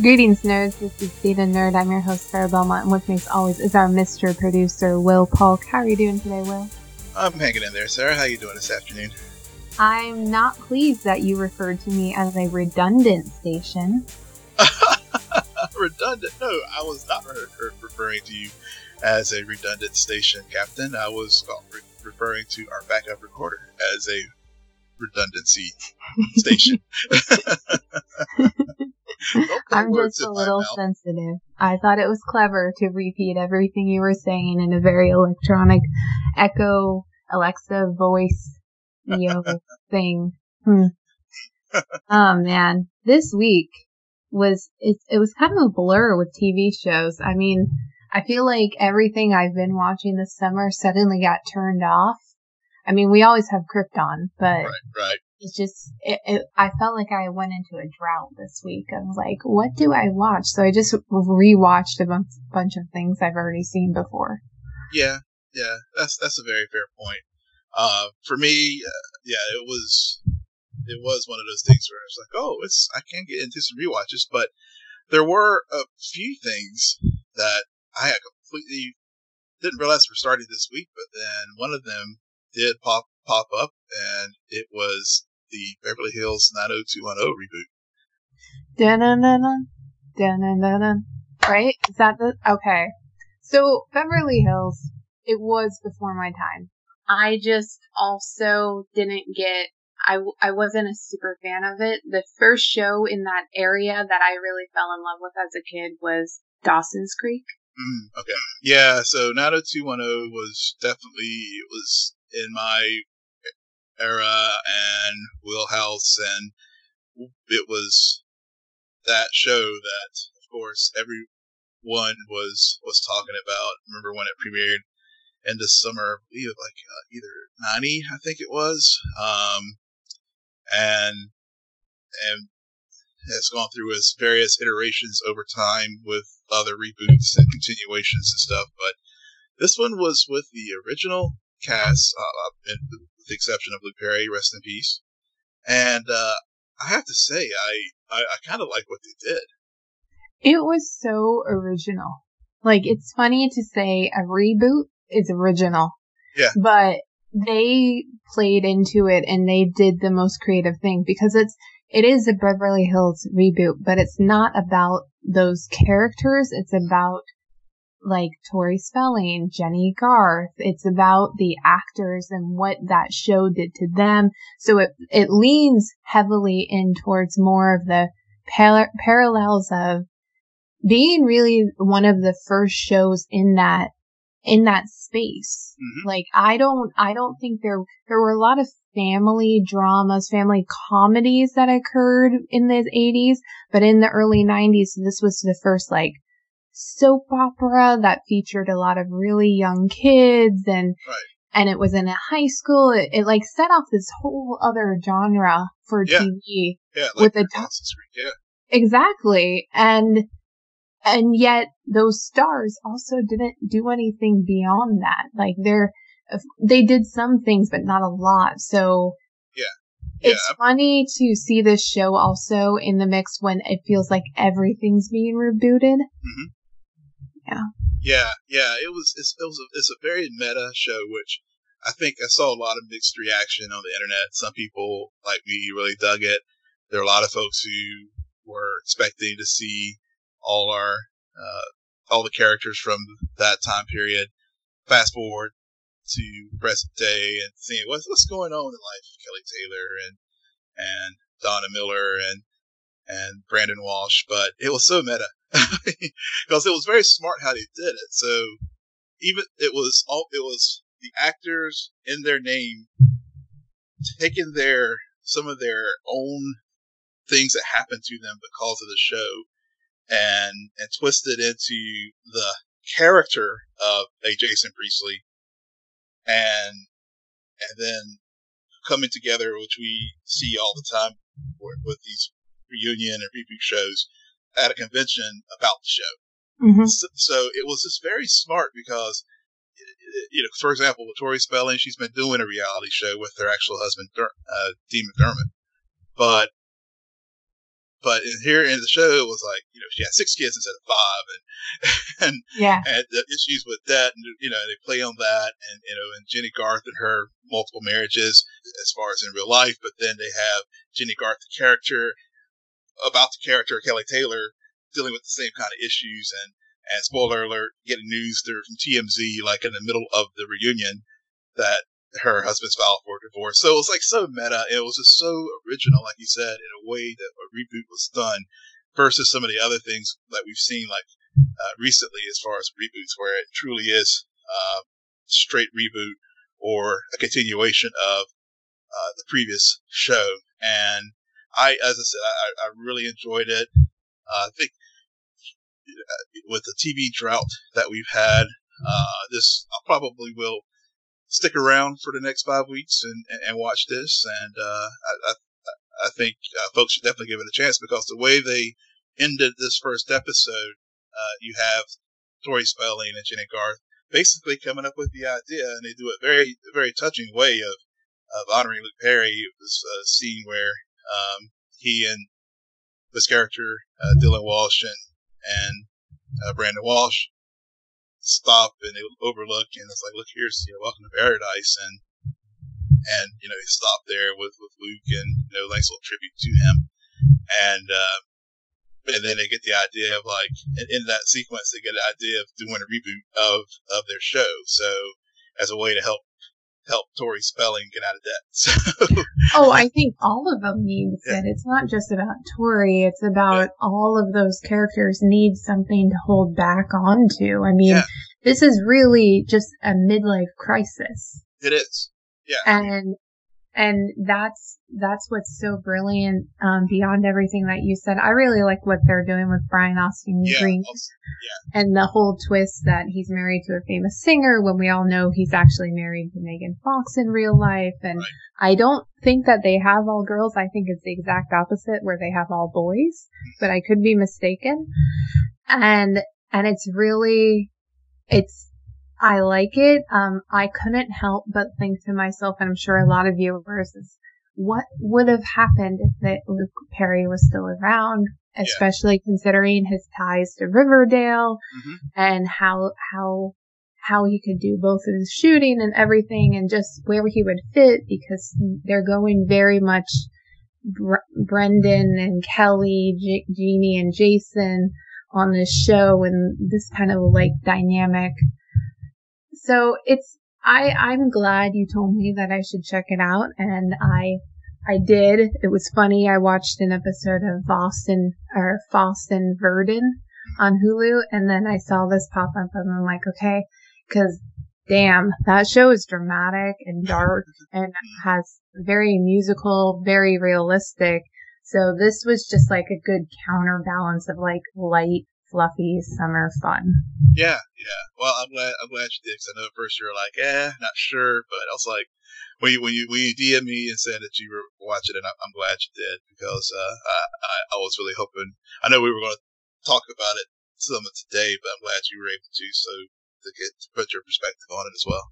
Greetings, nerds. This is Data Nerd. I'm your host, Sarah Belmont, and with me, as always, is our Mr. Producer, Will Polk. How are you doing today, Will? I'm hanging in there, Sarah. How are you doing this afternoon? I'm not pleased that you referred to me as a redundant station. redundant? No, I was not re- referring to you as a redundant station captain. I was re- referring to our backup recorder as a redundancy station. I'm just a little sensitive. I thought it was clever to repeat everything you were saying in a very electronic echo Alexa voice yo thing. Hmm. oh man, this week was it, it was kind of a blur with TV shows. I mean, I feel like everything I've been watching this summer suddenly got turned off. I mean, we always have Krypton, but right, right it's just it, it, I felt like I went into a drought this week. I was like, what do I watch? So I just rewatched a bunch, of things I've already seen before. Yeah, yeah, that's that's a very fair point. Uh, for me, uh, yeah, it was it was one of those things where I was like, oh, it's I can't get into some rewatches, but there were a few things that I completely didn't realize were starting this week, but then one of them did pop pop up, and it was the Beverly Hills 90210 reboot. Right? Is that the okay? So Beverly Hills, it was before my time. I just also didn't get. I, I wasn't a super fan of it. The first show in that area that I really fell in love with as a kid was Dawson's Creek. Mm, okay. Yeah, so 90210 was definitely it was in my era and Wheelhouse, and it was that show that, of course, everyone was was talking about. Remember when it premiered in the summer, I believe like uh, either ninety, I think it was, um, and and has gone through its various iterations over time with other reboots and continuations and stuff. But this one was with the original cast, uh, the exception of Luke Perry, rest in peace. And uh, I have to say, I I, I kind of like what they did. It was so original. Like it's funny to say a reboot is original. Yeah. But they played into it and they did the most creative thing because it's it is a Beverly Hills reboot, but it's not about those characters. It's about like Tori Spelling, Jenny Garth. It's about the actors and what that show did to them. So it, it leans heavily in towards more of the par- parallels of being really one of the first shows in that in that space. Mm-hmm. Like I don't I don't think there there were a lot of family dramas, family comedies that occurred in the 80s, but in the early 90s this was the first like soap opera that featured a lot of really young kids and right. and it was in a high school. It, it, like set off this whole other genre for yeah. TV yeah, like with a t- yeah. exactly and and yet those stars also didn't do anything beyond that. Like they're they did some things but not a lot. So yeah. It's funny to see this show also in the mix when it feels like everything's being rebooted. Mm-hmm. Yeah. Yeah, yeah. It was it's, it was a, it's a very meta show, which I think I saw a lot of mixed reaction on the internet. Some people like me really dug it. There are a lot of folks who were expecting to see all our uh, all the characters from that time period. Fast forward to present day and seeing what's what's going on in life of Kelly Taylor and and Donna Miller and and Brandon Walsh, but it was so meta because it was very smart how they did it. So even it was all it was the actors in their name taking their some of their own things that happened to them because of the show and and twisted into the character of a Jason Priestley and and then coming together which we see all the time with with these reunion and reboot shows at a convention about the show. Mm-hmm. So, so, it was just very smart because, you know, for example, with Tori Spelling, she's been doing a reality show with her actual husband, uh, Dean McDermott. But but in here in the show, it was like you know she had six kids instead of five, and and yeah, and the issues with that, and you know they play on that, and you know and Jenny Garth and her multiple marriages as far as in real life, but then they have Jenny Garth the character about the character Kelly Taylor dealing with the same kind of issues, and and spoiler alert, getting news through from TMZ like in the middle of the reunion that her husband's filed for divorce. So it was like so meta. It was just so original, like you said, in a way that a reboot was done versus some of the other things that we've seen like uh, recently as far as reboots, where it truly is uh, straight reboot or a continuation of uh, the previous show. And I, as I said, I, I really enjoyed it. Uh, I think uh, with the TV drought that we've had, uh, this I probably will stick around for the next five weeks and, and, and watch this. And uh, I, I, I think uh, folks should definitely give it a chance because the way they ended this first episode, uh, you have Tori Spelling and Jennie Garth basically coming up with the idea, and they do it very, very touching way of of honoring Luke Perry. This uh, scene where um, he and this character uh, Dylan Walsh and and uh, Brandon Walsh stop and they overlook and it's like, look here's you know, welcome to paradise. And and you know they stop there with with Luke and you know nice little tribute to him. And uh, and then they get the idea of like in that sequence they get the idea of doing a reboot of of their show. So as a way to help help Tori Spelling get out of debt. So. oh, I think all of them need yeah. it. It's not just about Tori. It's about yeah. all of those characters need something to hold back onto. I mean, yeah. this is really just a midlife crisis. It is. Yeah. And and that's that's what's so brilliant um, beyond everything that you said. I really like what they're doing with Brian Austin yeah, Green yeah. and the whole twist that he's married to a famous singer when we all know he's actually married to Megan Fox in real life. And right. I don't think that they have all girls. I think it's the exact opposite where they have all boys, but I could be mistaken. And and it's really it's I like it. Um, I couldn't help but think to myself, and I'm sure a lot of viewers, is what would have happened if that Luke Perry was still around, especially yeah. considering his ties to Riverdale mm-hmm. and how how how he could do both of his shooting and everything, and just where he would fit because they're going very much Bre- Brendan and Kelly, J- Jeannie and Jason on this show, and this kind of like dynamic so it's, I, I'm glad you told me that I should check it out and I, I did. It was funny. I watched an episode of Boston or Fosse/Verdon on Hulu and then I saw this pop up and I'm like, okay, cause damn, that show is dramatic and dark and has very musical, very realistic. So this was just like a good counterbalance of like light fluffy summer fun. Yeah, yeah. Well, I'm glad I'm glad you did because I know at first you were like, eh, not sure, but I was like, when you when you when you DM me and said that you were watching it, I'm glad you did because uh, I, I, was really hoping. I know we were going to talk about it some today, but I'm glad you were able to so to get to put your perspective on it as well.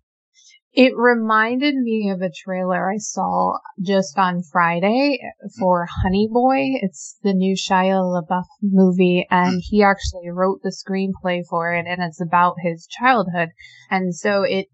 It reminded me of a trailer I saw just on Friday for Honey Boy. It's the new Shia LaBeouf movie and he actually wrote the screenplay for it and it's about his childhood. And so it,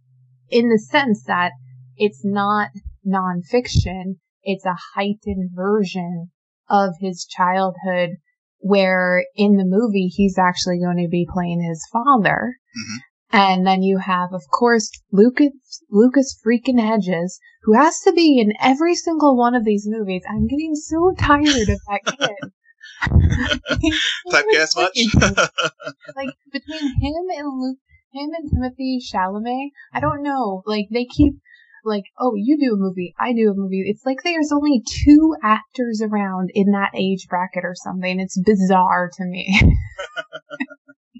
in the sense that it's not nonfiction, it's a heightened version of his childhood where in the movie he's actually going to be playing his father. Mm-hmm. And then you have, of course, Lucas, Lucas freaking Hedges, who has to be in every single one of these movies. I'm getting so tired of that kid. Typecast much? like, between him and Luke, him and Timothée Chalamet, I don't know. Like, they keep, like, oh, you do a movie, I do a movie. It's like there's only two actors around in that age bracket or something. It's bizarre to me.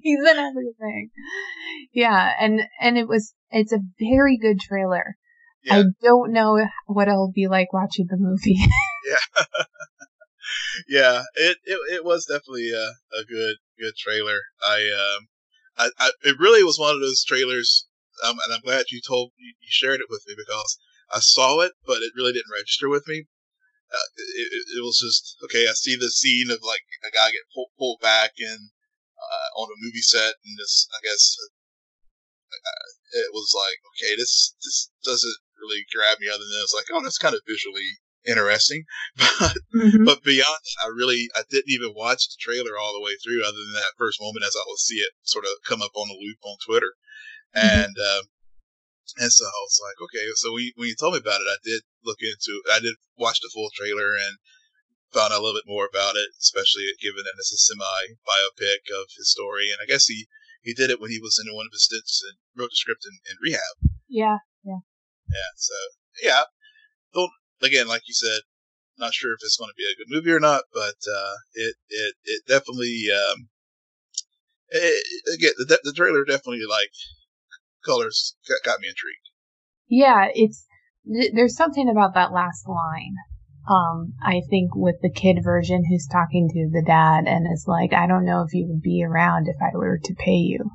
He's in everything. Yeah, and and it was it's a very good trailer. Yeah. I don't know what it'll be like watching the movie. yeah. yeah, it, it it was definitely a, a good good trailer. I um I, I it really was one of those trailers um, and I'm glad you told you shared it with me because I saw it, but it really didn't register with me. uh, it, it, was just okay. I see the scene of like a guy get pulled, pulled back and uh, on a movie set, and this I guess uh, it was like okay, this this doesn't really grab me. Other than it was like, oh, that's kind of visually interesting, but mm-hmm. but beyond that, I really I didn't even watch the trailer all the way through, other than that first moment as I would see it sort of come up on the loop on Twitter, mm-hmm. and. Um, and so I was like, okay. So when you, when you told me about it, I did look into. I did watch the full trailer and found out a little bit more about it, especially given that it's a semi biopic of his story. And I guess he he did it when he was in one of his stints and wrote the script in, in rehab. Yeah, yeah, yeah. So yeah, don't again, like you said, not sure if it's going to be a good movie or not, but uh, it it it definitely um, it, again the, the trailer definitely like colors got me intrigued. Yeah, it's there's something about that last line. Um, I think with the kid version who's talking to the dad and is like, I don't know if you would be around if I were to pay you.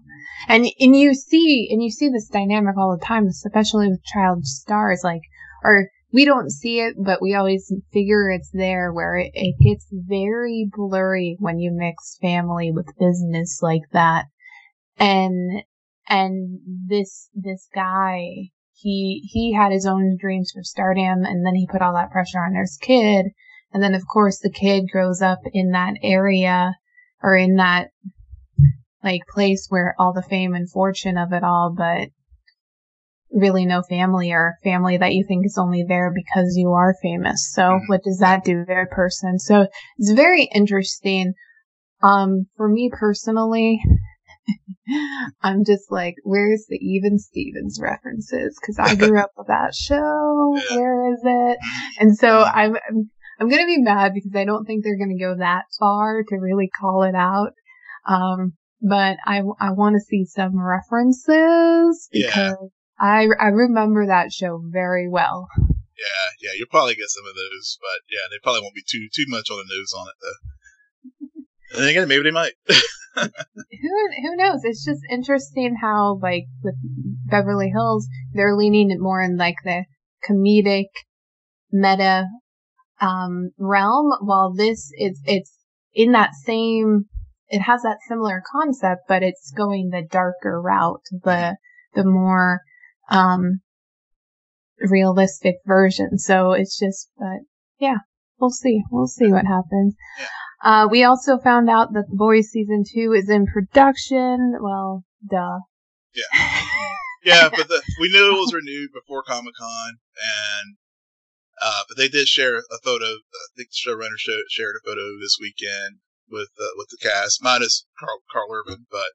And, and you see, and you see this dynamic all the time, especially with child stars, like, or we don't see it, but we always figure it's there where it, it gets very blurry when you mix family with business like that. And and this this guy he he had his own dreams for stardom and then he put all that pressure on his kid and then of course the kid grows up in that area or in that like place where all the fame and fortune of it all but really no family or family that you think is only there because you are famous. So mm-hmm. what does that do to a person? So it's very interesting. Um for me personally I'm just like, where's the even Stevens references? Because I grew up with that show. Where is it? And so I'm, I'm, I'm gonna be mad because I don't think they're gonna go that far to really call it out. Um, but I, I want to see some references because yeah. I, I remember that show very well. Yeah, yeah, you'll probably get some of those, but yeah, they probably won't be too too much on the nose on it though. And then again, maybe they might. who who knows? It's just interesting how like with Beverly Hills, they're leaning more in like the comedic meta um realm, while this it's it's in that same it has that similar concept, but it's going the darker route, the the more um realistic version. So it's just but yeah, we'll see. We'll see what happens. Uh, we also found out that The Boys season two is in production. Well, duh. Yeah. yeah, but the, we knew it was renewed before Comic Con, and uh, but they did share a photo. I think the showrunner showed, shared a photo this weekend with uh, with the cast, minus Carl, Karl Urban, but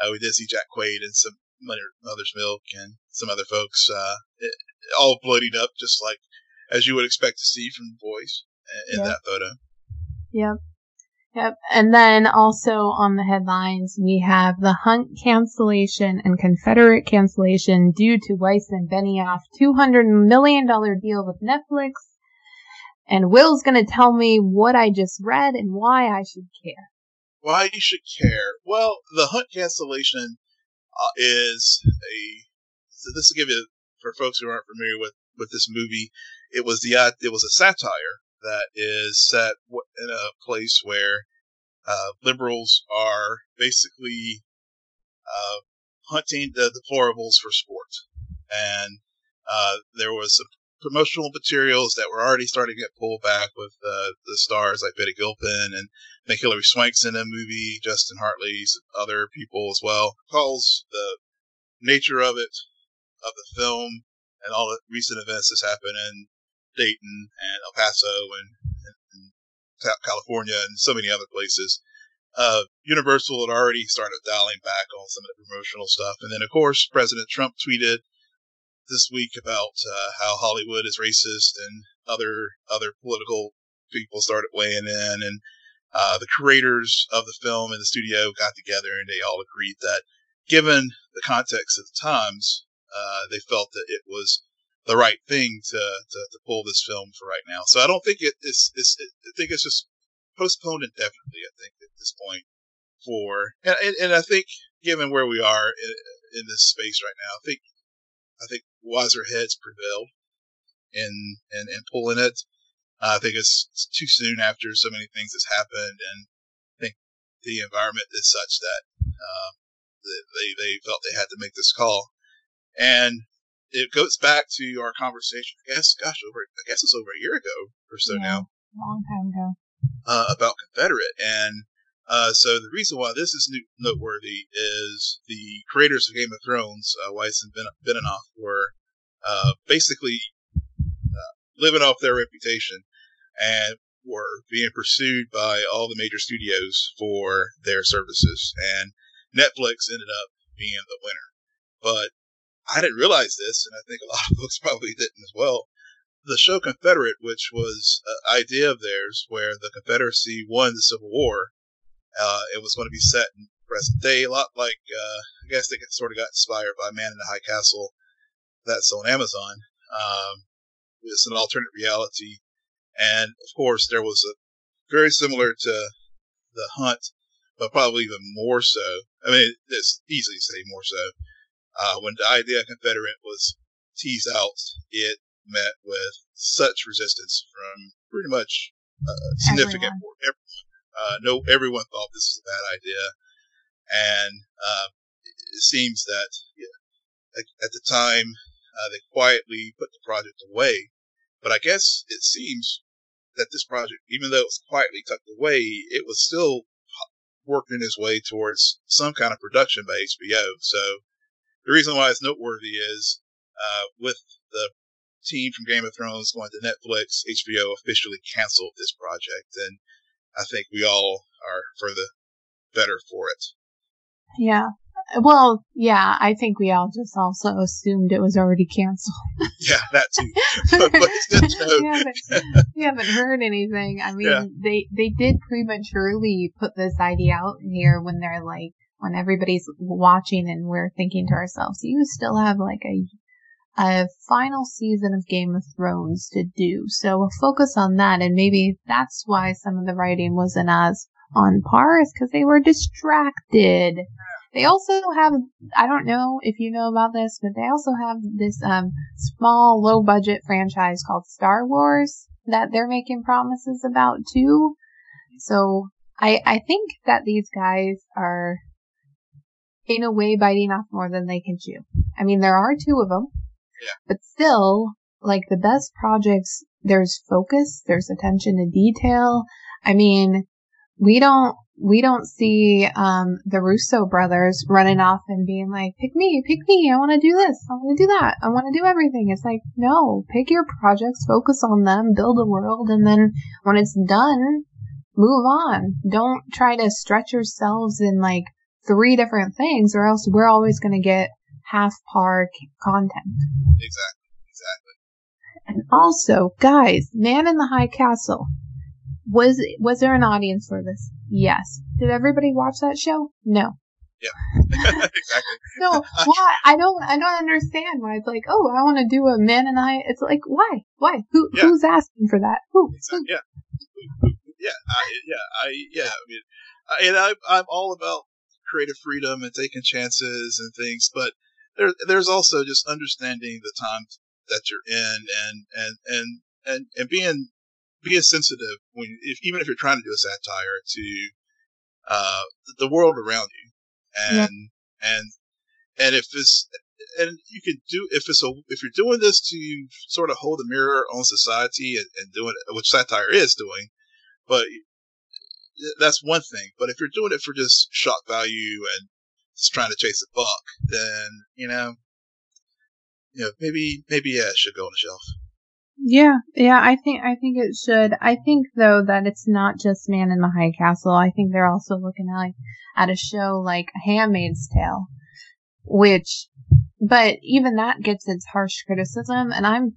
uh, we did see Jack Quaid and some Mother's Milk and some other folks, uh, it, all bloodied up, just like as you would expect to see from the boys in, in that photo. Yep. Yep. And then also on the headlines, we have the Hunt cancellation and Confederate cancellation due to Weiss and Benioff $200 million deal with Netflix. And Will's going to tell me what I just read and why I should care. Why you should care? Well, the Hunt cancellation uh, is a. So this will give you for folks who aren't familiar with with this movie. It was the uh, it was a satire that is set in a place where uh, liberals are basically uh, hunting the deplorables for sport. And uh, there was some promotional materials that were already starting to get pulled back with the stars like Betty Gilpin and I think Hilary Swank's in a movie, Justin Hartley's, other people as well. Calls the nature of it, of the film, and all the recent events that's happened in Dayton and El Paso and, and, California and so many other places. Uh, Universal had already started dialing back on some of the promotional stuff. And then, of course, President Trump tweeted this week about uh, how Hollywood is racist and other other political people started weighing in. And uh, the creators of the film and the studio got together and they all agreed that, given the context of the times, uh, they felt that it was the right thing to, to, to pull this film for right now. So I don't think it is. It, I think it's just postponed indefinitely. I think at this point for and, and, and I think given where we are in, in, this space right now, I think I think wiser heads prevailed in in, in pulling it. Uh, I think it's, it's, too soon after so many things has happened, and I think the environment is such that uh, they they felt they had to make this call, and it goes back to our conversation. I guess, gosh, over I guess it's over a year ago or so Yeah. now long time ago. uh, about Confederate. And uh, so the reason why this is noteworthy is the creators of Game of Thrones, uh, Weiss and ben- Benioff, were uh, basically uh, living off their reputation and were being pursued by all the major studios for their services. And Netflix ended up being the winner. But I didn't realize this, and I think a lot of folks probably didn't as well the show Confederate, which was an idea of theirs where the Confederacy won the Civil War. Uh, it was going to be set in present day, a lot like uh, I guess they sort of got inspired by Man in the High Castle, that's on Amazon. Um, it's an alternate reality, and of course there was a very similar to the Hunt, but probably even more so. I mean, it's easily say more so. Uh, when the idea of Confederate was teased out, it met with such resistance from pretty much uh, significant Everyone. everyone. Uh, no, everyone thought this was a bad idea, and uh, it seems that yeah, at- at the time uh, they quietly put the project away. But I guess it seems that this project, even though it was quietly tucked away, it was still working its way towards some kind of production by HBO. So the reason why it's noteworthy is uh, with the team from Game of Thrones going to Netflix, HBO officially canceled this project, and I think we all are for the better for it. Yeah. Well, yeah, I think we all just also assumed it was already canceled. Yeah, that too. but, but it's good to know. we, haven't, we haven't heard anything. I mean, Yeah. they they did prematurely put this idea out here when they're like when everybody's watching and we're thinking to ourselves, you still have like a a final season of Game of Thrones to do. So focus on that and maybe that's why some of the writing wasn't as on par is because they were distracted. They also have, I don't know if you know about this, but they also have this um, small, low budget franchise called Star Wars that they're making promises about too. So I, I think that these guys are in a way biting off more than they can chew. I mean, there are two of them, Yeah. but still, like the best projects, there's focus, there's attention to detail. I mean, we don't we don't see um the Russo brothers running off and being like, "Pick me, pick me! I want to do this, I want to do that, I want to do everything." It's like, no, pick your projects, focus on them, build a world, and then when it's done, move on. Don't try to stretch yourselves in like three different things, or else we're always going to get half par content. Exactly, exactly. And also, guys, Man in the High Castle. Was was there an audience for this? Yes. Did everybody watch that show? No. Yeah. exactly. No. Why? I don't. I don't understand why it's like, oh, I want to do a Man in the High. It's like, why? Why? Who? Yeah. Who's asking for that? Who? Exactly. Yeah. Yeah. I, yeah. I. Yeah. I mean, I, and I, I'm all about creative freedom and taking chances and things, but there, there's also just understanding the time that you're in and and and and and being being sensitive when if even if you're trying to do a satire to uh the world around you. And and and if it's and you can do if it's a if you're doing this to sort of hold a mirror on society and, and doing it, which satire is doing, but that's one thing. But if you're doing it for just shock value and just trying to chase a buck, then you know, you know, maybe maybe yeah, it should go on the shelf. Yeah, yeah, I think I think it should. I think though that it's not just Man in the High Castle. I think they're also looking at like at a show like Handmaid's Tale, which, but even that gets its harsh criticism. And I'm,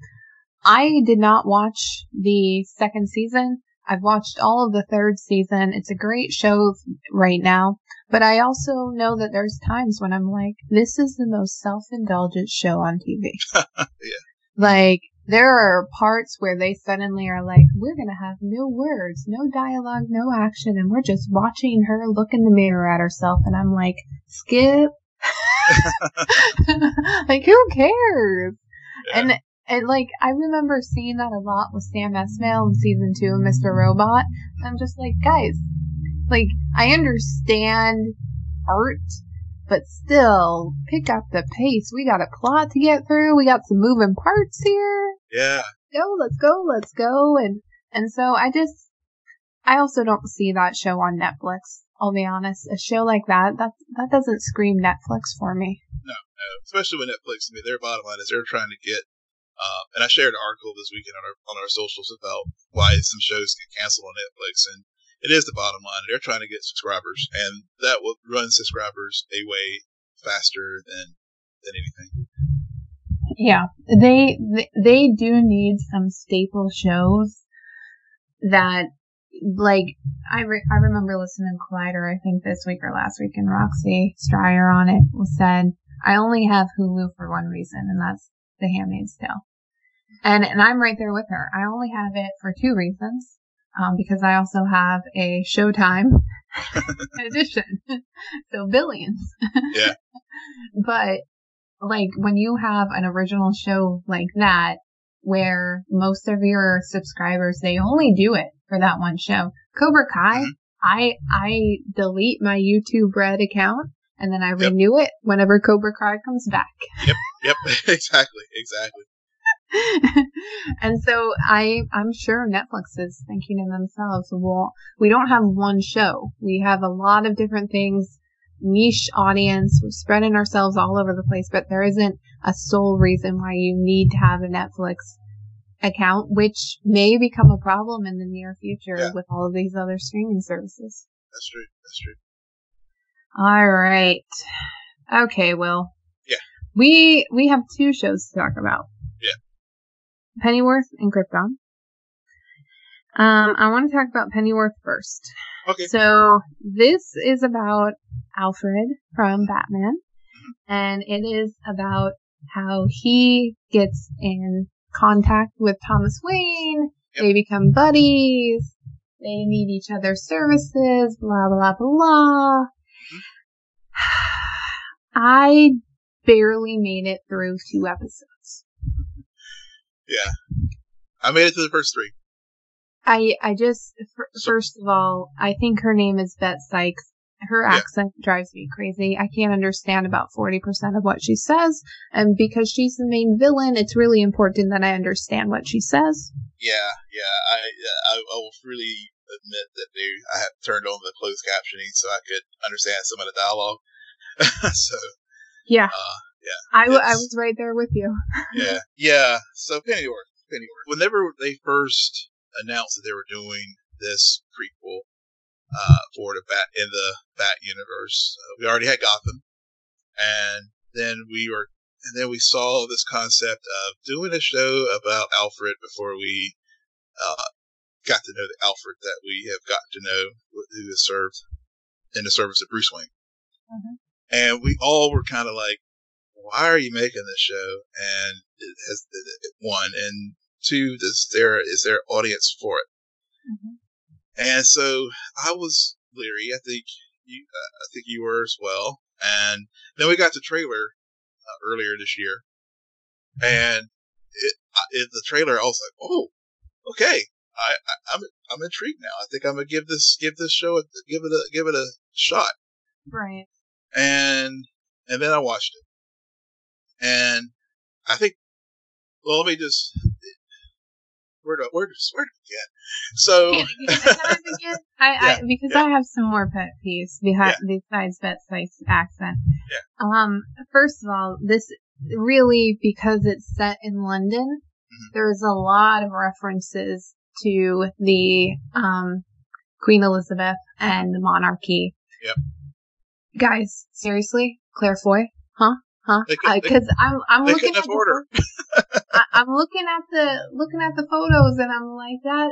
I did not watch the second season. I've watched all of the third season. It's a great show right now. But I also know that there's times when I'm like, this is the most self-indulgent show on TV. yeah. Like, there are parts where they suddenly are like, we're gonna have no words, no dialogue, no action, and we're just watching her look in the mirror at herself, and I'm like, skip. like, who cares? Yeah. And And like I remember seeing that a lot with Sam Esmail in season two of Mr. Robot. I'm just like, guys, like I understand art, but still pick up the pace. We got a plot to get through. We got some moving parts here. Yeah. Go, let's go, let's go. And and so I just I also don't see that show on Netflix. I'll be honest. A show like that, that that doesn't scream Netflix for me. No, no. Especially when Netflix, I mean, their bottom line is they're trying to get uh, and I shared an article this weekend on our on our socials about why some shows get canceled on Netflix, and it is the bottom line. They're trying to get subscribers, and that will run subscribers away faster than than anything. Yeah, they they do need some staple shows that like I re- I remember listening to Collider I think this week or last week and Roxy Striar on it said I only have Hulu for one reason and that's The Handmaid's Tale. And and I'm right there with her. I only have it for two reasons. Um, because I also have a Showtime edition. so billions. Yeah. but like when you have an original show like that where most of your subscribers they only do it for that one show. Cobra Kai, mm-hmm. I I delete my YouTube Red account and then I yep. renew it whenever Cobra Kai comes back. Yep, yep, exactly, exactly. and so I, I'm sure Netflix is thinking to themselves, well, we don't have one show. We have a lot of different things, niche audience. We're spreading ourselves all over the place, but there isn't a sole reason why you need to have a Netflix account, which may become a problem in the near future yeah. with all of these other streaming services. That's true. That's true. All right. Okay, Will. Yeah. We we have two shows to talk about. Pennyworth and Krypton. Um, I want to talk about Pennyworth first. Okay. So this is about Alfred from Batman, and it is about how he gets in contact with Thomas Wayne. Yep. They become buddies. They need each other's services. Blah blah blah. Mm-hmm. I barely made it through two episodes. Yeah. I made it to the first three. I I just first of all, I think her name is Bet Sykes. Her accent yeah. drives me crazy. I can't understand about 40% of what she says. And because she's the main villain, it's really important that I understand what she says. Yeah, yeah. I, I, I will freely admit that they, I have turned on the closed captioning so I could understand some of the dialogue. so, yeah. Uh, yeah. I, w- I was right there with you. yeah. Yeah. So Pennyworth, Pennyworth. Whenever they first announced that they were doing this prequel uh, for the Bat in the Bat universe, uh, we already had Gotham, and then we were, and then we saw this concept of doing a show about Alfred before we uh, got to know the Alfred that we have gotten to know, who has served in the service of Bruce Wayne. Mm-hmm. And we all were kind of like, why are you making this show? And it has one and two, is there is there audience for it? Mm-hmm. And so I was leery. I think you, uh, I think you were as well. And then we got the trailer uh, earlier this year, and it, it, the trailer I was like, oh, okay, I, I am I'm, I'm intrigued now. I think I'm gonna give this give this show a, give it a give it a shot. Right. And and then I watched it, and I think, well, let me just, where do, where, where to begin? So, can, I begin? I, yeah, I, because yeah. I have some more pet peeves behind, besides Bet Sykes' accent. Yeah. Um, first of all, this really, because it's set in London, mm-hmm. there's a lot of references to the, um, Queen Elizabeth and the monarchy. Yep. Guys, seriously? Claire Foy? Huh? Huh? Because I'm I'm looking at the, I, am looking at the looking at the photos and I'm like that.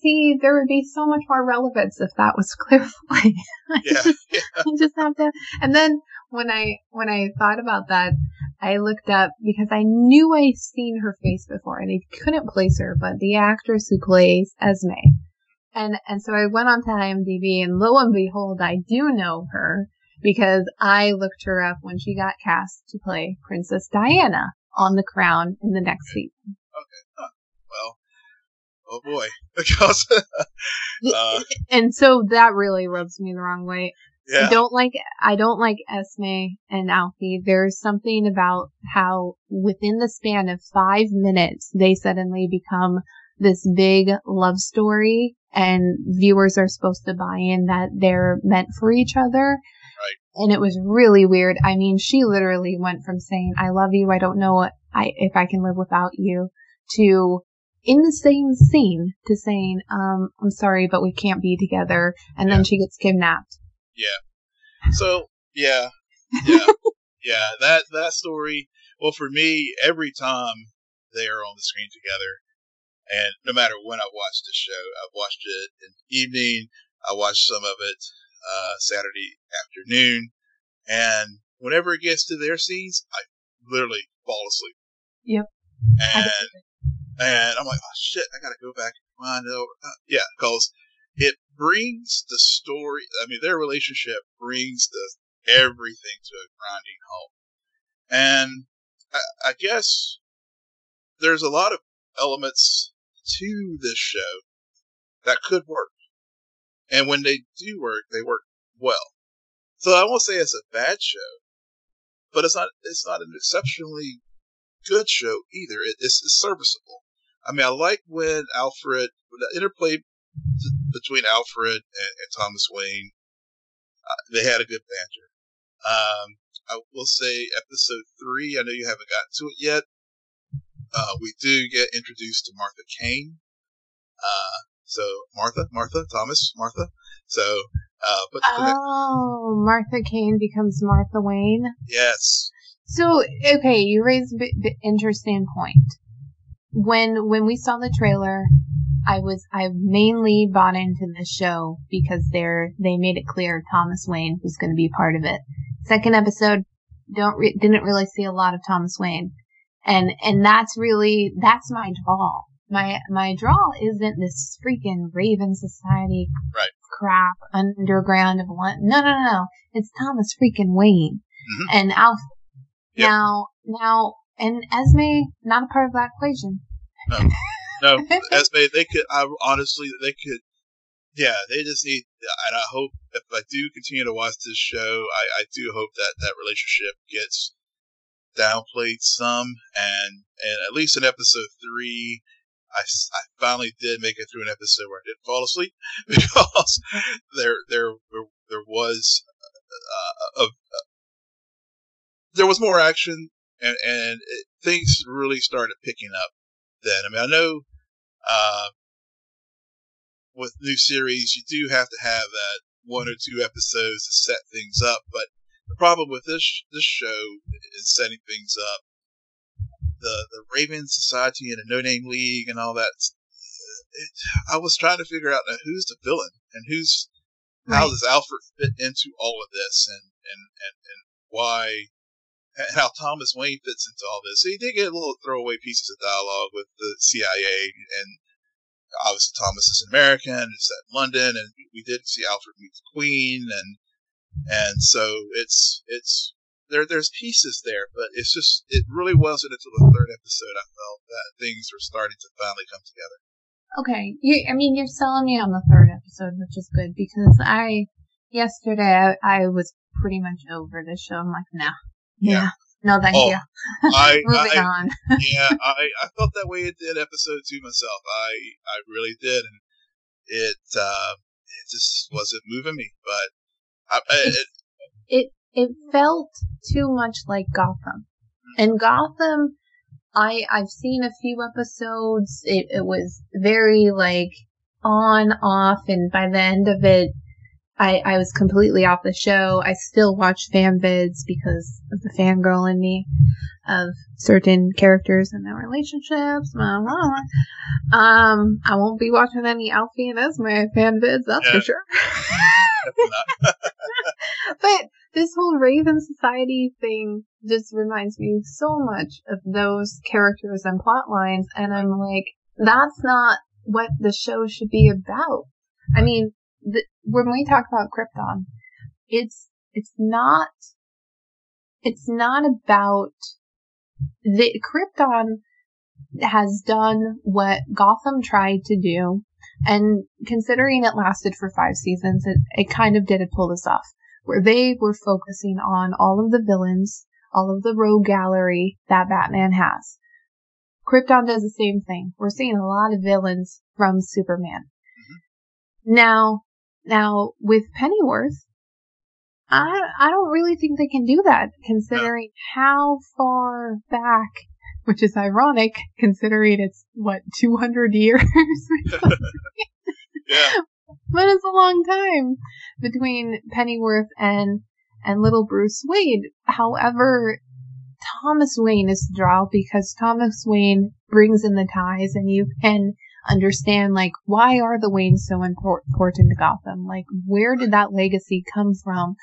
See, there would be so much more relevance if that was Foy. yeah, yeah. you just have to. And then when I when I thought about that, I looked up because I knew I'd seen her face before and I couldn't place her, but the actress who plays Esme. And and so I went on to IMDb and lo and behold, I do know her because I looked her up when she got cast to play Princess Diana on the crown in the next Okay. season. Huh. Well, oh boy, because uh, And so that really rubs me the wrong way. yeah, I don't like I don't like Esme and Alfie. There's something about how within the span of five minutes they suddenly become this big love story and viewers are supposed to buy in that they're meant for each other. And it was really weird. I mean, she literally went from saying, I love you, I don't know what I if I can live without you to in the same scene to saying, um, I'm sorry, but we can't be together. And Yeah. then she gets kidnapped. Yeah. So yeah, yeah, yeah. That that story. Well, for me, every time they are on the screen together, and no matter when I watched the show, I've watched it in the evening. I watched some of it uh, Saturday afternoon, and whenever it gets to their scenes, I literally fall asleep. Yep. And and I'm like, oh shit, I gotta go back and find it. over. Uh, yeah, because it brings the story. I mean, their relationship brings the everything to a grinding halt. And I, I guess there's a lot of elements to this show that could work. And when they do work, they work well. So I won't say it's a bad show, but it's not it's not an exceptionally good show either. It, it's, it's serviceable. I mean, I like when Alfred the interplay between Alfred and, and Thomas Wayne. Uh, they had a good banter. Um, I will say episode three. I know you haven't gotten to it yet. Uh, we do get introduced to Martha Kane. Uh, so Martha, Martha, Thomas, Martha. So, uh, but the connect- Oh, Martha Kane becomes Martha Wayne. yes, So, okay, you raise an bit interesting point. When when we saw the trailer, I was I mainly bought into this show because they're they made it clear Thomas Wayne was going to be part of it. Second episode, don't re- didn't really see a lot of Thomas Wayne, and and that's really that's my draw. My my draw isn't this freaking Raven Society Right. crap underground of one. No, no, no, no. It's Thomas freaking Wayne Mhm. and Alfie. Yep. Now, now, and Esme not a part of that equation. No, no, Esme, they could. I honestly, they could. Yeah, they just need, and I hope if I do continue to watch this show, I, I do hope that that relationship gets downplayed some, and and at least in episode three, I, I finally did make it through an episode where I didn't fall asleep because there there there, there was uh, a, a, there was more action and and it, things really started picking up then. I mean, I know uh, with new series, you do have to have that one or two episodes to set things up. But the problem with this this show is setting things up. The the Raven Society and the No Name League and all that. It, I was trying to figure out now who's the villain and who's how does Alfred fit into all of this and and and, and why and how Thomas Wayne fits into all this. So you did get a little throwaway pieces of dialogue with the CIA, and obviously Thomas is an American. It's in London, and we did see Alfred meet the Queen, and and so it's it's there. There's pieces there, but it's just it really wasn't until the third episode I felt that things were starting to finally come together. Okay, you, I mean, you're selling me on the third episode, which is good because I yesterday I, I was pretty much over the show. I'm like, no, yeah, no, thank Oh, you. I, Moving I on. yeah, I, I felt that way It did episode two myself. I I really did, and it uh, it just wasn't moving me. But I, I, it, it it felt too much like Gotham. And Gotham, I I've seen a few episodes. It it was very like on off, and by the end of it, I I was completely off the show. I still watch fan vids because of the fangirl in me of certain characters and their relationships. Blah, blah, blah. Um, I won't be watching any Alfie and Esme fan vids, that's Yeah. for sure. but this whole Raven Society thing just reminds me so much of those characters and plot lines, and I'm like, that's not what the show should be about. I mean, the, when we talk about Krypton, it's it's not it's not about the Krypton has done what Gotham tried to do, and considering it lasted for five seasons, it, it kind of did pull this off, where they were focusing on all of the villains, all of the rogue gallery that Batman has. Krypton does the same thing. We're seeing a lot of villains from Superman. Mm-hmm. Now, now with Pennyworth, I I don't really think they can do that, considering how far back, which is ironic, considering it's what two hundred years. yeah, but it's a long time between Pennyworth and and little Bruce Wayne. However, Thomas Wayne is the draw because Thomas Wayne brings in the ties and you can understand like why are the Waynes so important to Gotham? Like where did that legacy come from?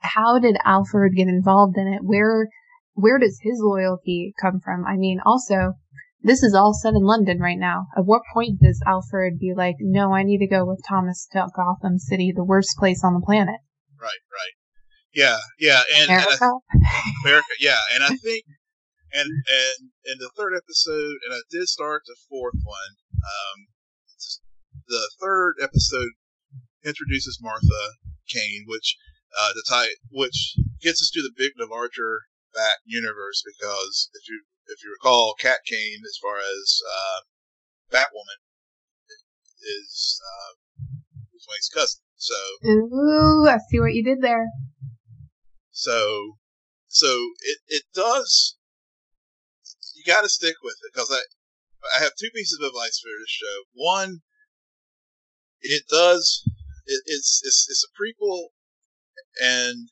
How did Alfred get involved in it? Where where does his loyalty come from? I mean, also this is all set in London right now. At what point does Alfred be like, "No, I need to go with Thomas to Gotham City, the worst place on the planet"? Right, right. Yeah, yeah, and America, and I, America, yeah, and I think, and and in the third episode, and I did start the fourth one. Um, the third episode introduces Martha Kane, which uh, the tie, which gets us to the big, the larger Bat universe, because if you if you recall, Kate Kane, as far as uh, Batwoman, is uh, Bruce Wayne's cousin. So, ooh, I see what you did there. So, so it, it does. You got to stick with it because I I have two pieces of advice for this show. One, it does. It, it's it's it's a prequel, and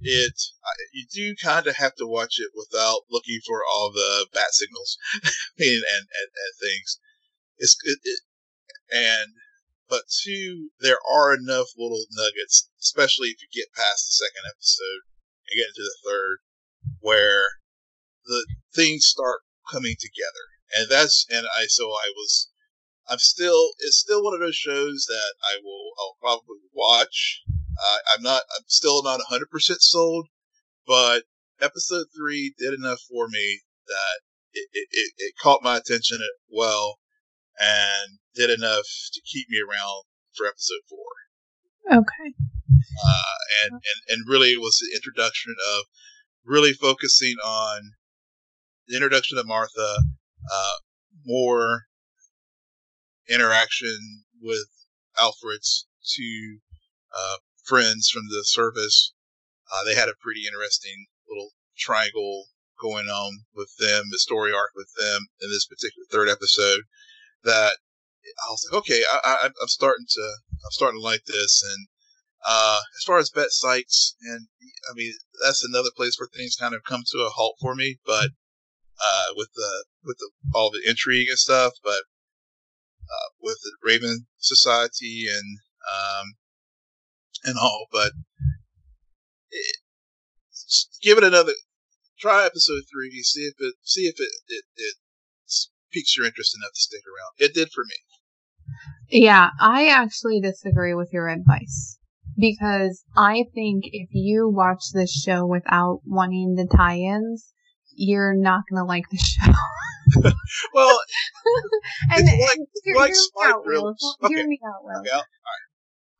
it you do kind of have to watch it without looking for all the bat signals and, and, and, things. It's it, it, and but two, there are enough little nuggets, especially if you get past the second episode, and get into the third, where the things start coming together. And that's, and I, so I was, I'm still, it's still one of those shows that I will, I'll probably watch. Uh, I'm not, I'm still not 100% sold, but episode three did enough for me that it, it, it, it caught my attention well and did enough to keep me around for episode four. Okay. Uh, and, and, and really it was the introduction of really focusing on the introduction of Martha, uh, more interaction with Alfred's two uh, friends from the service. Uh, they had a pretty interesting little triangle going on with them, the story arc with them in this particular third episode. That I was like, okay, I, am starting to, I'm starting to like this, and uh, as far as Bet Sykes, and I mean that's another place where things kind of come to a halt for me. But uh, with the with the, all the intrigue and stuff, but uh, with the Raven Society and um, and all, but it, give it another try. Episode three, see if it see if it, it it piques your interest enough to stick around. It did for me. Yeah, I actually disagree with your advice because I think if you watch this show without wanting the tie-ins, you're not gonna like the show. well, and, it's like, and hear, like hear, me out, Will. Okay. hear me out, Will. Okay,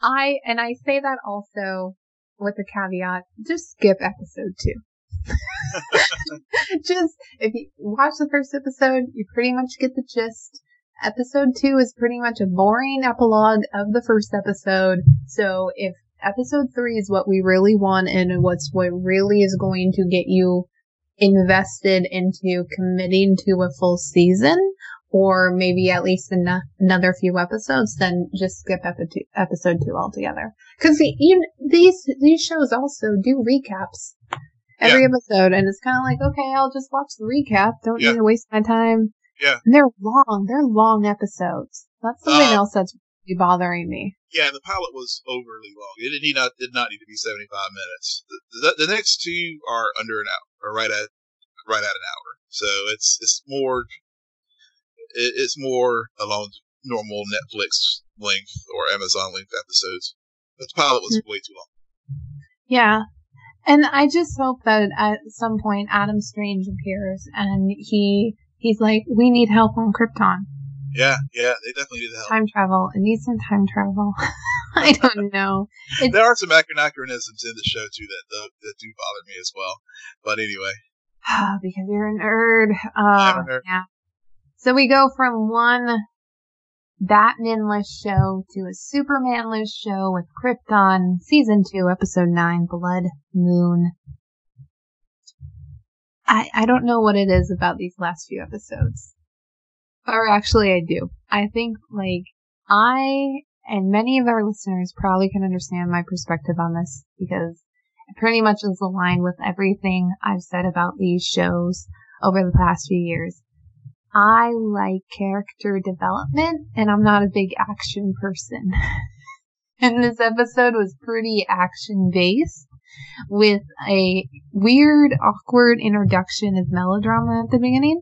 I and I say that also with a caveat: just skip episode two. just if you watch the first episode, you pretty much get the gist. Episode two is pretty much a boring epilogue of the first episode. So if episode three is what we really want and what's what really is going to get you invested into committing to a full season or maybe at least en- another few episodes, then just skip epi- episode two altogether. Cause you know, these, these shows also do recaps every yeah. episode and it's kind of like, okay, I'll just watch the recap. Don't yeah. need to waste my time. Yeah. And they're long. They're long episodes. That's something uh, else that's be bothering me. Yeah, the pilot was overly long. It did not did not need to be seventy five minutes. The, the, the, next two are under an hour, or right at right at an hour. So it's it's more it, it's more along normal Netflix length or Amazon length episodes. But the pilot was mm-hmm. way too long. Yeah, And I just hope that at some point Adam Strange appears and he he's like, we need help on Krypton. Yeah, yeah, they definitely need help. Time travel. It needs some time travel. I don't know. It's, there are some anachronisms in the show too that that, that do bother me as well. But anyway. because you're a nerd. Uh, a nerd. Yeah. So we go from one Batmanless show to a Supermanless show with Krypton, season two, episode nine, Blood Moon. I I don't know what it is about these last few episodes. Or actually I do. I think like I and many of our listeners probably can understand my perspective on this because it pretty much is aligned with everything I've said about these shows over the past few years. I like character development and I'm not a big action person. and this episode was pretty action based with a weird, awkward introduction of melodrama at the beginning.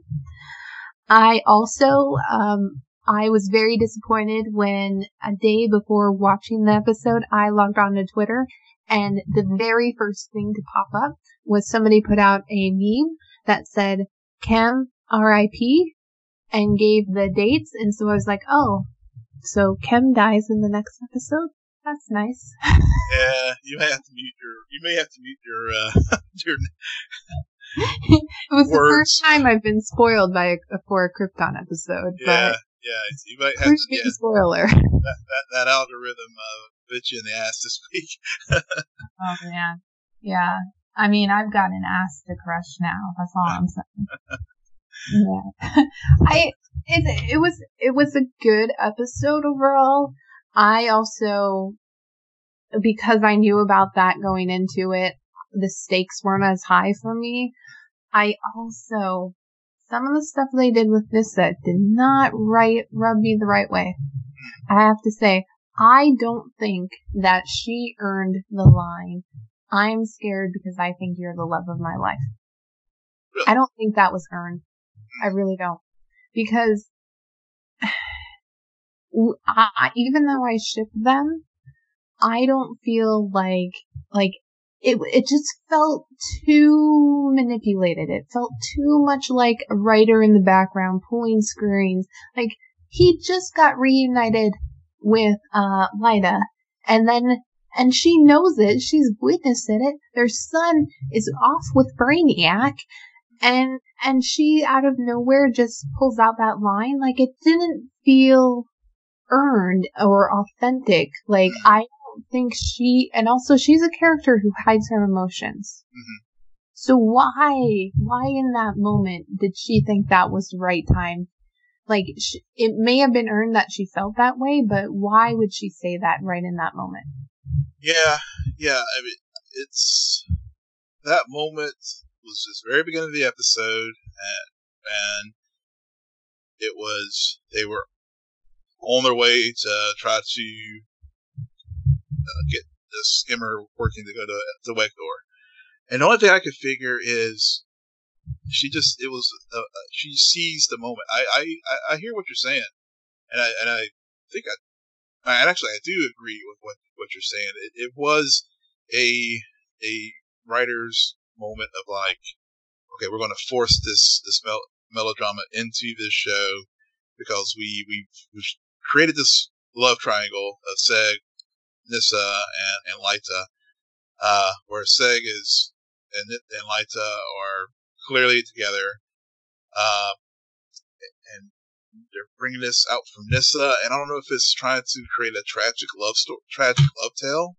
I also, um, I was very disappointed when a day before watching the episode, I logged on to Twitter and the very first thing to pop up was somebody put out a meme that said, Kem RIP and gave the dates. And so I was like, oh, so Kem dies in the next episode? That's nice. yeah, you may have to mute your, you may have to mute your, uh, your, it was words. the first time I've been spoiled by a, for a Krypton episode. Yeah, yeah, you might have to. Yeah, spoiler. That, that, that algorithm uh, bit you in the ass this week. oh man, yeah. I mean, I've got an ass to crush now. That's all I'm saying. Yeah. I it it was it was a good episode overall. I also because I knew about that going into it, the stakes weren't as high for me. I also some of the stuff they did with Nyssa did not right rub me the right way. I have to say, I don't think that she earned the line, I'm scared because I think you're the love of my life. I don't think that was earned. I really don't. Because I, even though I ship them, I don't feel like, like, it, it just felt too manipulated. It felt too much like a writer in the background pulling screens. Like, he just got reunited with, uh, Lyta, and then, and she knows it, she's witnessed it, their son is off with Brainiac, and and she out of nowhere just pulls out that line. Like it didn't feel earned or authentic. Like i don't think she and also she's a character who hides her emotions. Mm-hmm. so why why in that moment did she think that was the right time? Like she, it may have been earned that she felt that way but why would she say that right in that moment? Yeah yeah i mean it's that moment was just very beginning of the episode, and, and it was they were on their way to try to uh, get the skimmer working to go to the Wegthor. And the only thing I could figure is she just it was uh, uh she seized the moment. I, I I hear what you're saying, and I and I think I, I actually I do agree with what what you're saying. It, it was a a writer's moment of like, okay, we're going to force this this mel- melodrama into this show because we we we've created this love triangle of Seg, Nyssa, and and Lyta, uh, where Seg is and and Lyta are clearly together, uh, and they're bringing this out from Nyssa, and I don't know if it's trying to create a tragic love story, tragic love tale,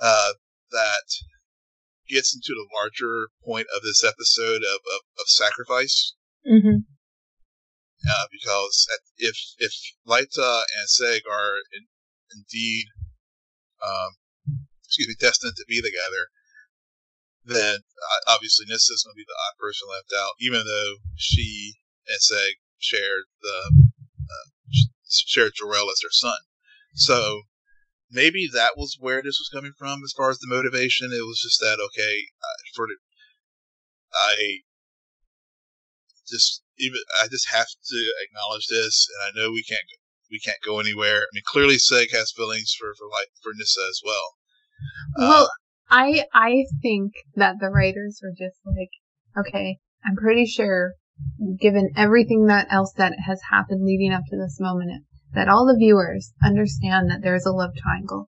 uh, that gets into the larger point of this episode of, of, of sacrifice. Mm-hmm. Uh, because if if Lyta and Seg are in, indeed, um, excuse me, destined to be together, then uh, obviously Nyssa is going to be the odd person left out, even though she and Seg shared the uh, shared Jor-El as their son. So maybe that was where this was coming from as far as the motivation. It was just that okay for I just even I just have to acknowledge this, and I know we can't we can't go anywhere. I mean, clearly Seg has feelings for for like for Nyssa as well. Well, uh, I I think that the writers were just like, okay, I'm pretty sure, given everything that else that has happened leading up to this moment, that all the viewers understand that there's a love triangle.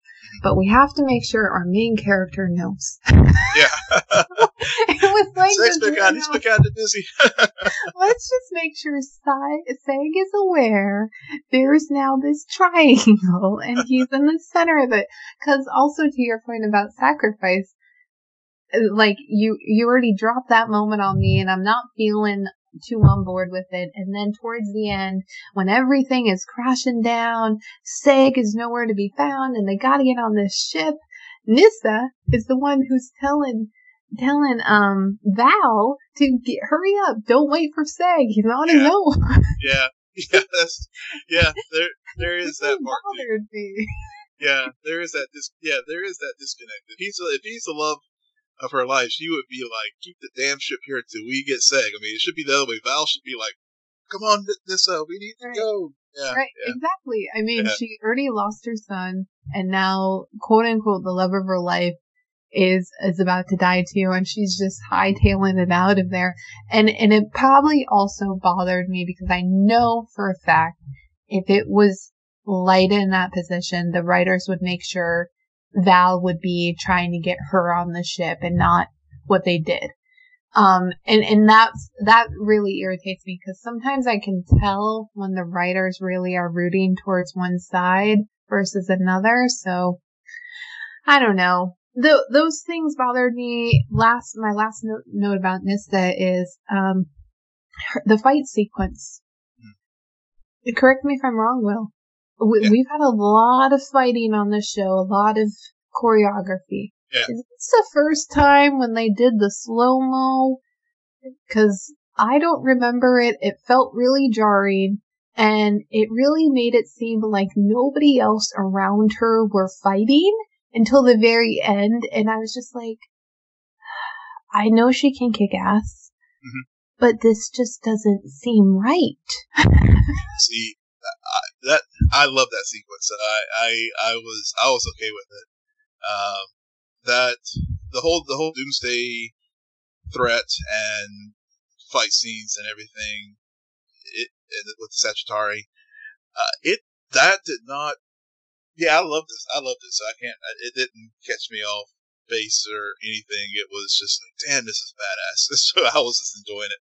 But we have to make sure our main character knows. Yeah. it was like been kind, been kind of busy. Let's just make sure Sa- Seg is aware there's now this triangle and he's in the center of it. Cause also to your point about sacrifice, like you, you already dropped that moment on me and I'm not feeling too on board with it. And then towards the end, when everything is crashing down, Seg is nowhere to be found and they gotta get on this ship. Nyssa is the one who's telling telling um Val to get hurry up. Don't wait for Seg, He's on his own. yeah. Yeah, that's, yeah, there, there is that part. too. bothered me. Yeah, there is that dis- yeah, there is that disconnect. If he's if he's the love of her life, she would be like, keep the damn ship here till we get Seg. I mean, it should be the other way. Val should be like, come on, Nyssa, we need to Right. go. Yeah, Right, yeah, exactly. I mean, Yeah. she already lost her son, and now, quote unquote, the love of her life is is about to die too, and she's just hightailing it out of there. And and it probably also bothered me because I know for a fact if it was Lyta in that position, the writers would make sure Val would be trying to get her on the ship and not what they did. Um, and, and that's, that really irritates me because sometimes I can tell when the writers really are rooting towards one side versus another. So I don't know. Th- those things bothered me. Last, my last note, note about Nyssa is, um, her, the fight sequence. Correct me if I'm wrong, Will. We, Yeah. We've had a lot of fighting on this show, a lot of choreography. Yeah. Is this the first time when they did the slow mo? Because I don't remember it. It felt really jarring, and it really made it seem like nobody else around her were fighting until the very end. And I was just like, I know she can kick ass, Mhm. but this just doesn't seem right. See, I, that I love that sequence. I, I I was I was okay with it. Um, that the whole the whole Doomsday threat and fight scenes and everything, it, it with Sagitari, uh, it that did not. Yeah, I love this. I love this. I can't. It didn't catch me off base or anything. It was just like, damn, this is badass. So I was just enjoying it.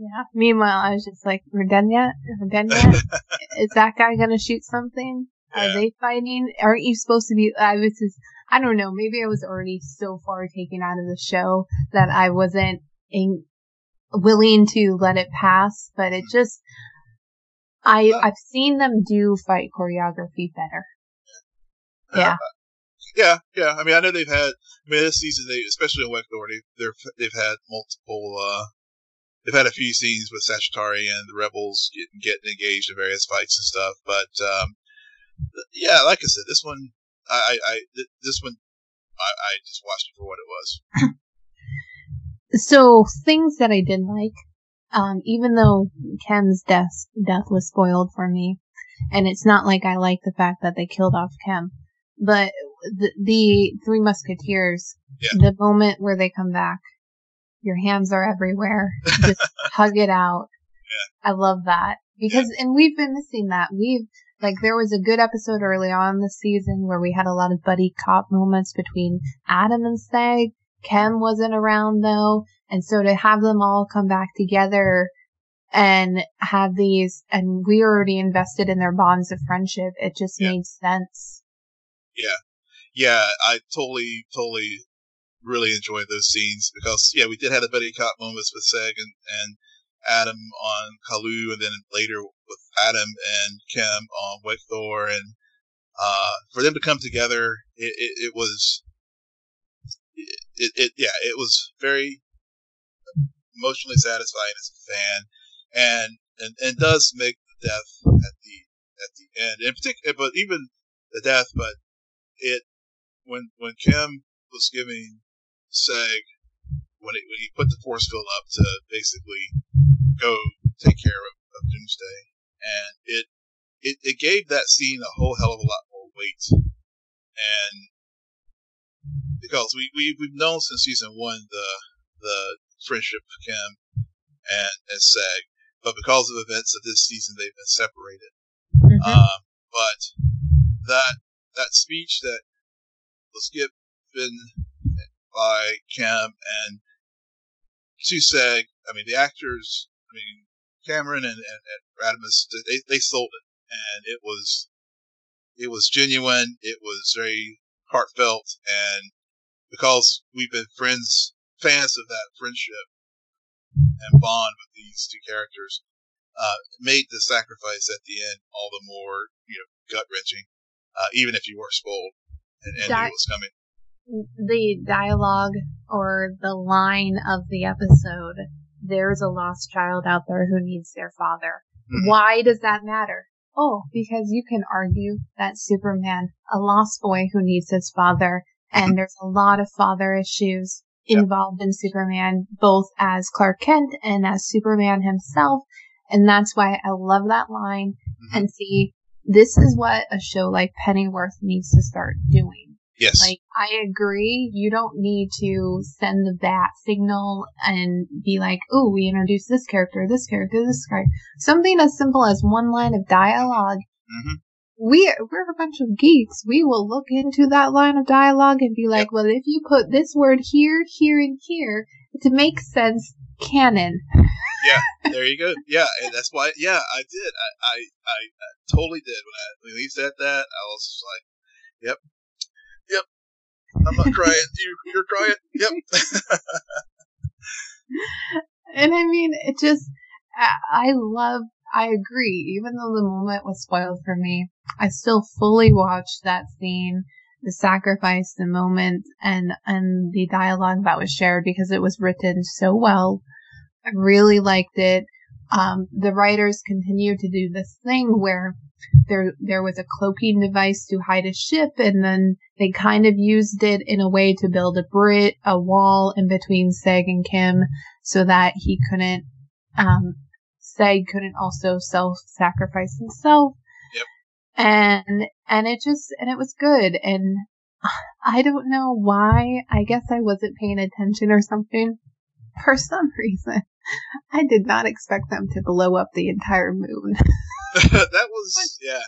Yeah. Meanwhile, I was just like, we're done yet? We're done yet? Is that guy gonna shoot something? Are Yeah. they fighting? Aren't you supposed to be? I was just, I don't know. Maybe I was already so far taken out of the show that I wasn't in, willing to let it pass. But it just, I I've seen them do fight choreography better. Yeah. Yeah, yeah. I mean, I know they've had. I mean, this season, they especially in Wegthor, they, they're they've had multiple. uh They've had a few scenes with Sagitari and the rebels getting getting engaged in various fights and stuff. But um yeah, like I said, this one, I, I, I this one, I, I just watched it for what it was. So things that I didn't like, um, even though Kem's death death was spoiled for me, and it's not like I like the fact that they killed off Kem, but the, the Three Musketeers, Yeah. the moment where they come back, your hands are everywhere, just hug it out. I love that because, and we've been missing that. We've like there was a good episode early on this season where we had a lot of buddy cop moments between Adam and Seg. Kem wasn't around though, and so to have them all come back together and have these, and we were already invested in their bonds of friendship, it just Yeah. made sense. Yeah, yeah, I totally, totally, really enjoyed those scenes because yeah, we did have the buddy cop moments with Seg and and Adam on Colu, and then later with Adam and Kem on Wegthor, and uh, for them to come together, it, it, it was, it, it, yeah, it was very emotionally satisfying as a fan, and and and does make the death at the at the end, in particular, but even the death, but it when when Kem was giving Seg when he when he put the force field up to basically go take care of, of Doomsday, and it, it it gave that scene a whole hell of a lot more weight, and because we, we we've known since season one the the friendship of Kem and and Seg, but because of events of this season, they've been separated. Mm-hmm. Um, but that that speech that was given by Kem and to Seg, I mean the actors, I mean Cameron and, and, and Rasmus, they they sold it, and it was it was genuine. It was very heartfelt, and because we've been friends, fans of that friendship and bond with these two characters, uh, made the sacrifice at the end all the more, you know, gut wrenching, uh, even if you were spoiled and, and Di- knew it was coming. The dialogue or the line of the episode, there's a lost child out there who needs their father. Mm-hmm. Why does that matter? Oh, because you can argue that Superman, a lost boy who needs his father, and there's a lot of father issues involved yep. in Superman, both as Clark Kent and as Superman himself. And that's why I love that line mm-hmm. and see this is what a show like Pennyworth needs to start doing. Yes. Like, I agree. You don't need to send the bat signal and be like, oh, we introduced this character, this character, this character. Something as simple as one line of dialog mm-hmm we we're a bunch of geeks. We will look into that line of dialogue and be like, yep. well, if you put this word here, here, and here to make sense, canon. yeah, there you go. Yeah, and that's why. Yeah, I did. I I, I, I totally did when I when he said that. I was just like, yep. I'm not crying. you you're crying. Yep. and I mean, it just. I love I agree. Even though the moment was spoiled for me, I still fully watched that scene, the sacrifice, the moment, and and the dialogue that was shared because it was written so well. I really liked it. Um, the writers continued to do this thing where there there was a cloaking device to hide a ship, and then they kind of used it in a way to build a brit, a wall in between Seg and Kem, so that he couldn't um, Seg couldn't also self-sacrifice himself. Yep. And and it just and it was good and I don't know why. I guess I wasn't paying attention or something. For some reason, I did not expect them to blow up the entire moon. that was yeah.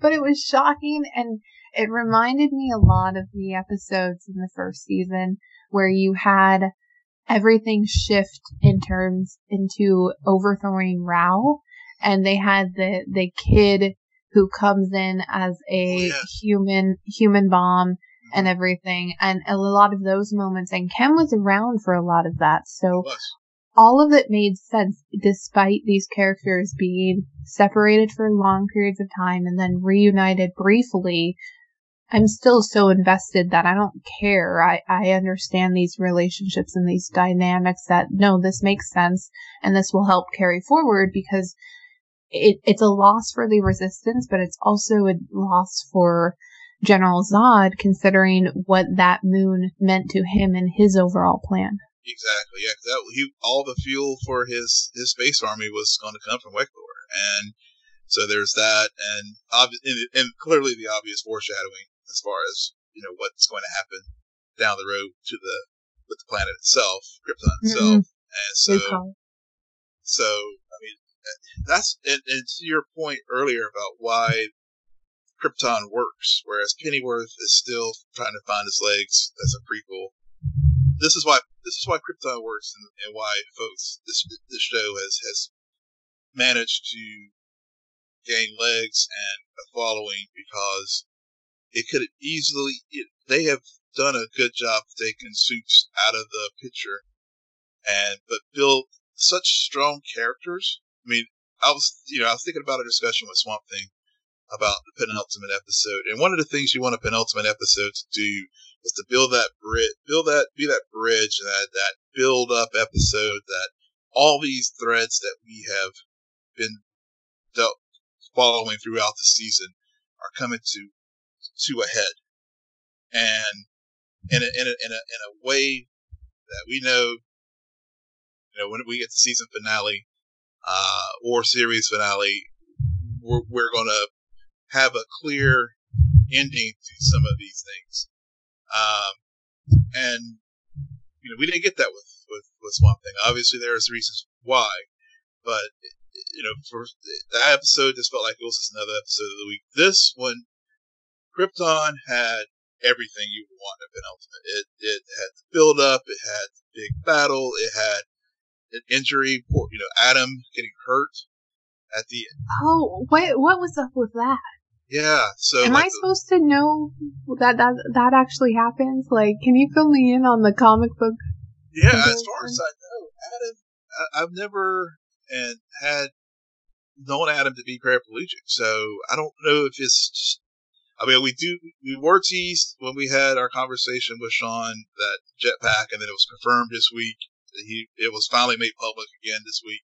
but it was shocking and it reminded me a lot of the episodes in the first season where you had everything shift in terms into overthrowing Rao. And they had the, the kid who comes in as a oh, human, human bomb and everything. And a lot of those moments, and Kem was around for a lot of that. So all of it made sense despite these characters being separated for long periods of time and then reunited briefly I'm still so invested that I don't care. I, I understand these relationships and these dynamics that no, this makes sense and this will help carry forward because it, it's a loss for the resistance, but it's also a loss for General Zod considering what that moon meant to him and his overall plan. Exactly. Yeah, that he all the fuel for his his space army was going to come from Wegthor, and so there's that, and obvi- and, and clearly the obvious foreshadowing as far as you know what's going to happen down the road to the with the planet itself, Krypton itself, mm-hmm. and so so I mean that's and, and to your point earlier about why Krypton works, whereas Pennyworth is still trying to find his legs as a prequel. This is why this is why Krypton works and, and why folks this this show has has managed to gain legs and a following because it could easily, it, they have done a good job taking Supes out of the picture and, but built such strong characters. I mean, I was, you know, I was thinking about a discussion with Swamp Thing about the penultimate episode. And one of the things you want a penultimate episode to do is to build that bridge, build that, be that bridge, that, that build up episode that all these threads that we have been dealt, following throughout the season are coming to to a head, and in a, in a, in a, in a way that we know, you know, when we get the season finale, uh, or series finale, we're, we're going to have a clear ending to some of these things. Um, and you know, we didn't get that with with with Swamp Thing. Obviously, there's reasons why, but you know, for that episode, just felt like it was just another episode of the week. This one, Krypton had everything you would want of an Ultimate. It it had the build up, it had the big battle, it had an injury, you know, Adam getting hurt at the end. Oh, what what was up with that? Yeah, so am like I supposed to know that that that actually happens? Like, can you fill me in on the comic book? Yeah, as far as I know, Adam, I, I've never and had known Adam to be paraplegic, so I don't know if it's. Just, I mean, we do we were teased when we had our conversation with Sean that jetpack, and then it was confirmed this week. He it was finally made public again this week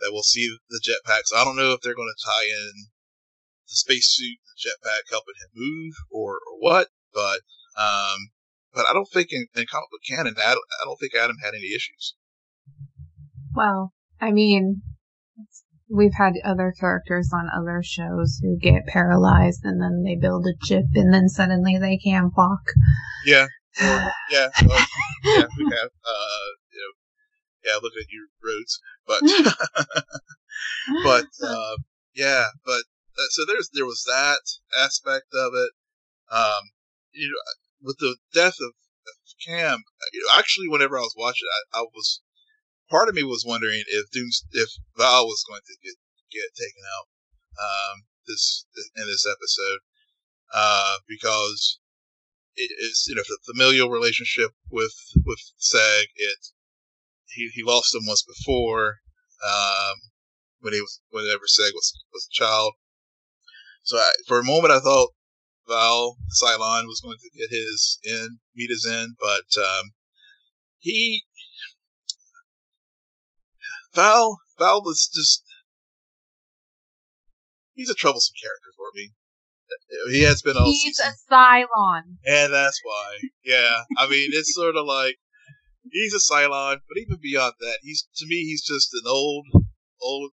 that we'll see the jetpacks. So I don't know if they're going to tie in the spacesuit, the jetpack helping him move, or or what. But um, but I don't think in, in comic book canon, I don't, I don't think Adam had any issues. Well, I mean, we've had other characters on other shows who get paralyzed and then they build a chip and then suddenly they can walk. Yeah. Or, yeah. Well, yeah, we have, uh, you know, yeah, look at your roads, but, but, uh, yeah, but, so there's, there was that aspect of it. Um, you know, with the death of, Kem, you know, actually, whenever I was watching, I, I was part of me was wondering if Dooms if Val was going to get get taken out um, this in this episode uh, because it is you know the familial relationship with with Seg it he, he lost him once before um, when he was whenever Seg was was a child so I, for a moment I thought Val Cylon was going to get his in meet his end but um, he Val Val was just he's a troublesome character for me. He has been all He's season. a Cylon. And that's why. Yeah. I mean it's sort of like he's a Cylon, but even beyond that, he's to me he's just an old old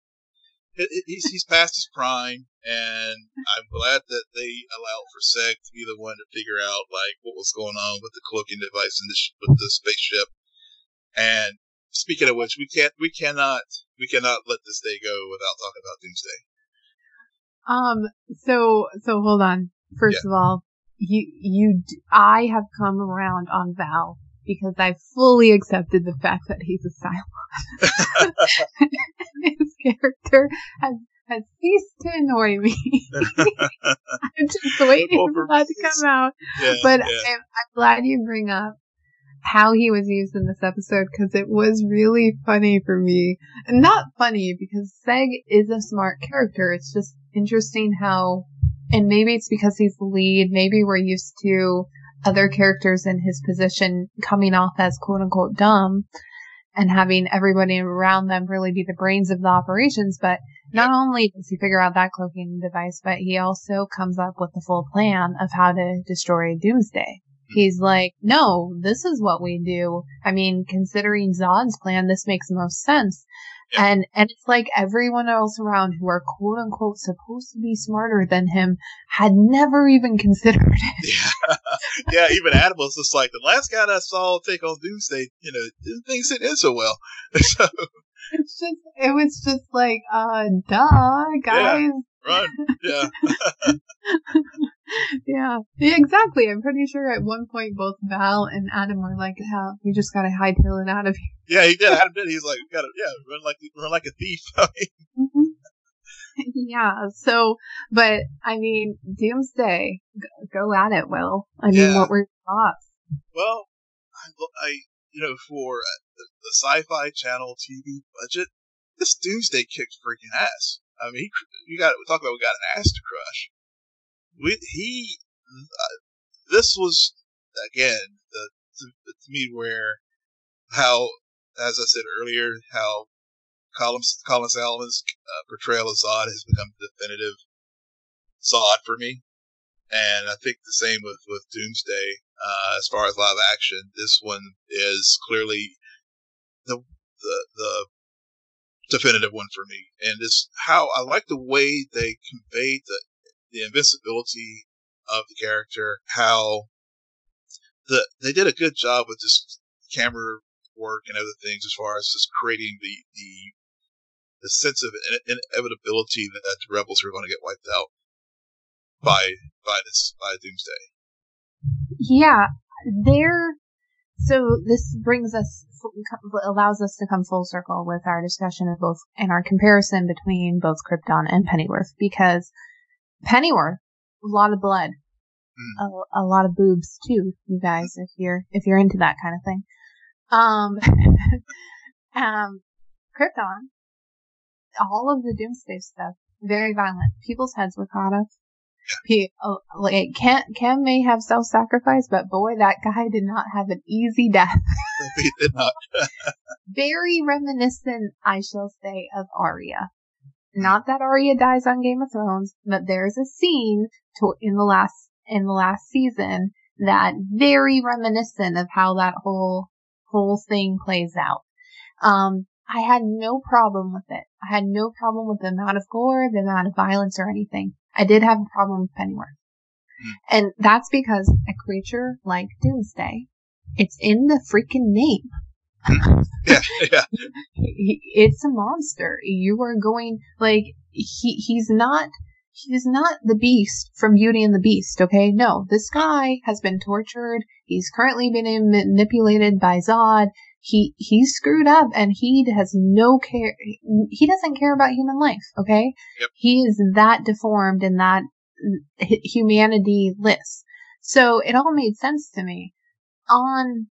he's he's past his prime and I'm glad that they allowed for Seg to be the one to figure out like what was going on with the cloaking device in the with the spaceship. And speaking of which, we can't, we cannot, we cannot let this day go without talking about Doomsday. Um. So so hold on. First yeah. of all, you you I have come around on Val because I fully accepted the fact that he's a Cylon. His character has has ceased to annoy me. I'm just waiting well, for, for that to come out. Yeah, but yeah. I'm, I'm glad you bring up how he was used in this episode because it was really funny for me. And not funny because Seg is a smart character. It's just interesting how, and maybe it's because he's the lead. Maybe we're used to other characters in his position coming off as quote unquote dumb and having everybody around them really be the brains of the operations. But not only does he figure out that cloaking device, but he also comes up with the full plan of how to destroy Doomsday. Hmm. He's like, no, this is what we do. I mean, considering Zod's plan, this makes the most sense. Yeah. And, and it's like everyone else around who are quote unquote supposed to be smarter than him had never even considered it. Yeah. yeah, even Adam was just like, the last guy that I saw take on Doomsday, you know, things didn't end so well. so. It's just, it was just like, uh, duh, guys. Yeah run. Yeah. Yeah. Yeah, exactly. I'm pretty sure at one point both Val and Adam were like, "Hell, we just gotta hightail it out of here." Yeah, he did. Adam did. He's like, "We gotta, yeah, run like run like a thief." mm-hmm. Yeah. So, but I mean, Doomsday, go at it, Will. I mean, yeah. what were your thoughts? Well, I, I you know, for the, the Sci-Fi Channel TV budget, this Doomsday kicked freaking ass. I mean, he, you got we talk about we got an ass to crush. We he, uh, this was again the to, to, me where how, as I said earlier, how Colin Colin Salmon's uh, portrayal of Zod has become definitive Zod for me, and I think the same with with Doomsday. Uh, as far as live action, this one is clearly the the the definitive one for me. And it's how I like the way they conveyed the the invincibility of the character, how the they did a good job with just camera work and other things as far as just creating the the the sense of inevitability that, that the rebels were going to get wiped out by by this by Doomsday. Yeah, there. So this brings us allows us to come full circle with our discussion of both and our comparison between both Krypton and Pennyworth because Pennyworth, a lot of blood, mm. a, a, lot of boobs too, you guys, if you're if you're into that kind of thing. Um, um, Krypton, all of the Doomsday stuff, very violent. People's heads were cut off. He, oh, like, Kem, Kem may have self-sacrifice, but boy, that guy did not have an easy death. he did not. Very reminiscent, I shall say, of Arya. Not that Arya dies on Game of Thrones, but there's a scene to, in the last in the last season that very reminiscent of how that whole whole thing plays out. Um, I had no problem with it. I had no problem with the amount of gore, the amount of violence, or anything. I did have a problem with Pennyworth. Mm. And that's because a creature like Doomsday, it's in the freaking name. yeah, yeah. It's a monster. You are going like he he's not he's not the beast from Beauty and the Beast, okay? No, this guy has been tortured. He's currently been manipulated by Zod. He he's screwed up and he has no care. He doesn't care about human life, okay? Yep. He is that deformed and that humanity list. So it all made sense to me. On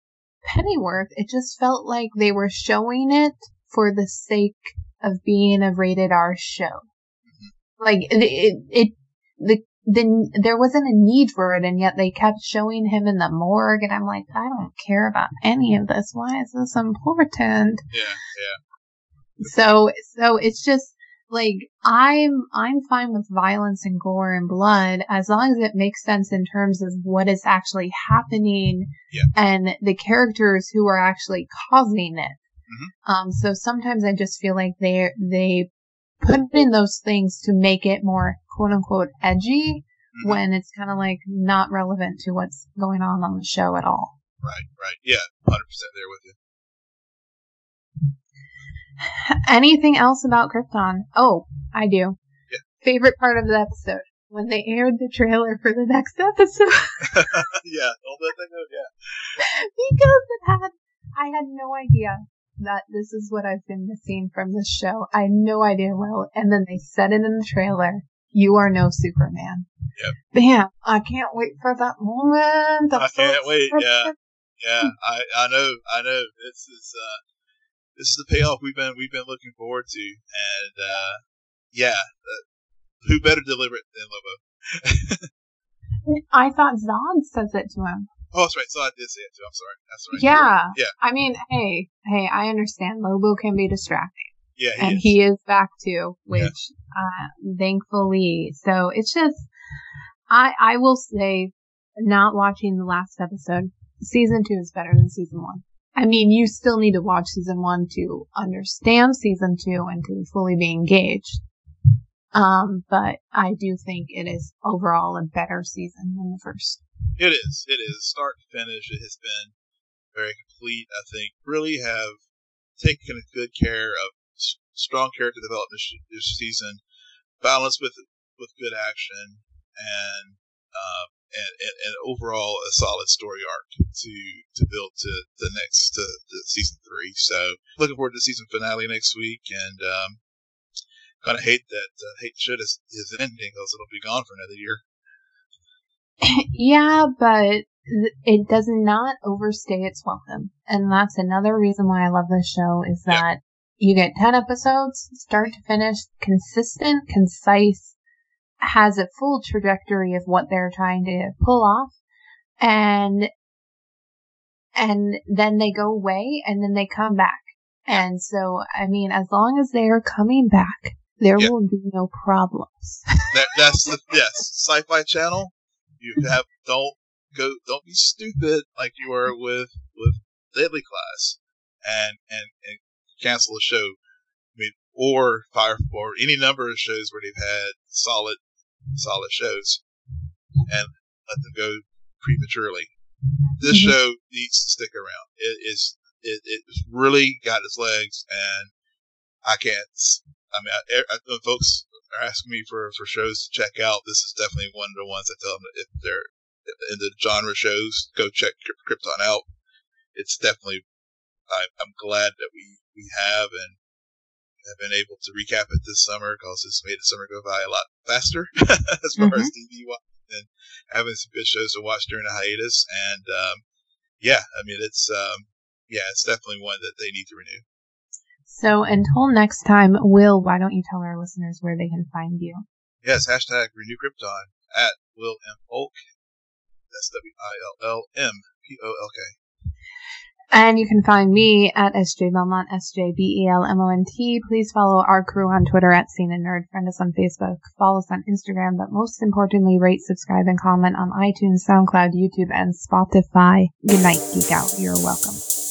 Pennyworth, it just felt like they were showing it for the sake of being a rated R show. Mm-hmm. Like it, it, it, the then there wasn't a need for it, and yet they kept showing him in the morgue, and I'm like, I don't care about any of this. Why is this important? Yeah, yeah. So, so it's just like I'm I'm fine with violence and gore and blood as long as it makes sense in terms of what is actually happening yeah. and the characters who are actually causing it. Mm-hmm. Um, so sometimes I just feel like they they put in those things to make it more quote unquote edgy mm-hmm. when it's kind of like not relevant to what's going on on the show at all. Right, right. Yeah, 100% there with you. Anything else about Krypton? Oh, I do. Yeah. Favorite part of the episode when they aired the trailer for the next episode. yeah, all that thing, yeah. because it had, I had no idea that this is what I've been missing from this show. I had no idea well, and then they said it in the trailer. You are no Superman. Yep. Bam! I can't wait for that moment. I'm I can not wait. Yeah, yeah. I I know. I know. This is uh, this is the payoff we've been we've been looking forward to, and uh, yeah, uh, who better deliver it than Lobo? I thought Zod says it to him. Oh, that's right. I did say it too. I'm sorry. That's right. Yeah. Yeah. I mean, hey, hey, I understand. Lobo can be distracting. Yeah. He and is. he is back too, which, yeah. uh, thankfully. So it's just, I, I will say, not watching the last episode, season two is better than season one. I mean, you still need to watch season one to understand season two and to fully be engaged. Um, but I do think it is overall a better season than the first. It is. It is. Start to finish, it has been very complete. I think really have taken good care of strong character development this season, balanced with with good action, and uh, and, and, and, overall a solid story arc to to build to the next to, to season three. So looking forward to the season finale next week, and um, kind of hate that uh, hate shit is, is ending because it'll be gone for another year. yeah, but it does not overstay its welcome. And that's another reason why I love this show is that you get 10 episodes, start to finish, consistent, concise, has a full trajectory of what they're trying to pull off. And, and then they go away and then they come back. And so, I mean, as long as they are coming back, there will be no problems. that, that's the, yes, Sci-Fi Channel you have don't go don't be stupid like you were with with Deadly Class and and, and cancel a show. I mean, or fire or any number of shows where they've had solid solid shows and let them go prematurely. this mm-hmm. show needs to stick around. It is it it's really got its legs, and I can't. I mean, I, I, folks are asking me for for shows to check out, this is definitely one of the ones I tell them if they're in the genre shows, go check Krypton out. It's definitely. I, I'm glad that we we have and have been able to recap it this summer because it's made the summer go by a lot faster as far mm-hmm. as TV and having some good shows to watch during the hiatus. And um, yeah, I mean it's um, yeah, it's definitely one that they need to renew. So until next time, Will, why don't you tell our listeners where they can find you? Yes, hashtag Renew Krypton at Will M Polk. That's W I L L M P O L K. And you can find me at SJ Belmont, S-J-B-E-L-M-O-N-T. Please follow our crew on Twitter at Scene and Nerd. Friend us on Facebook. Follow us on Instagram. But most importantly, rate, subscribe, and comment on iTunes, SoundCloud, YouTube, and Spotify. Good night, Geek Out. You're welcome.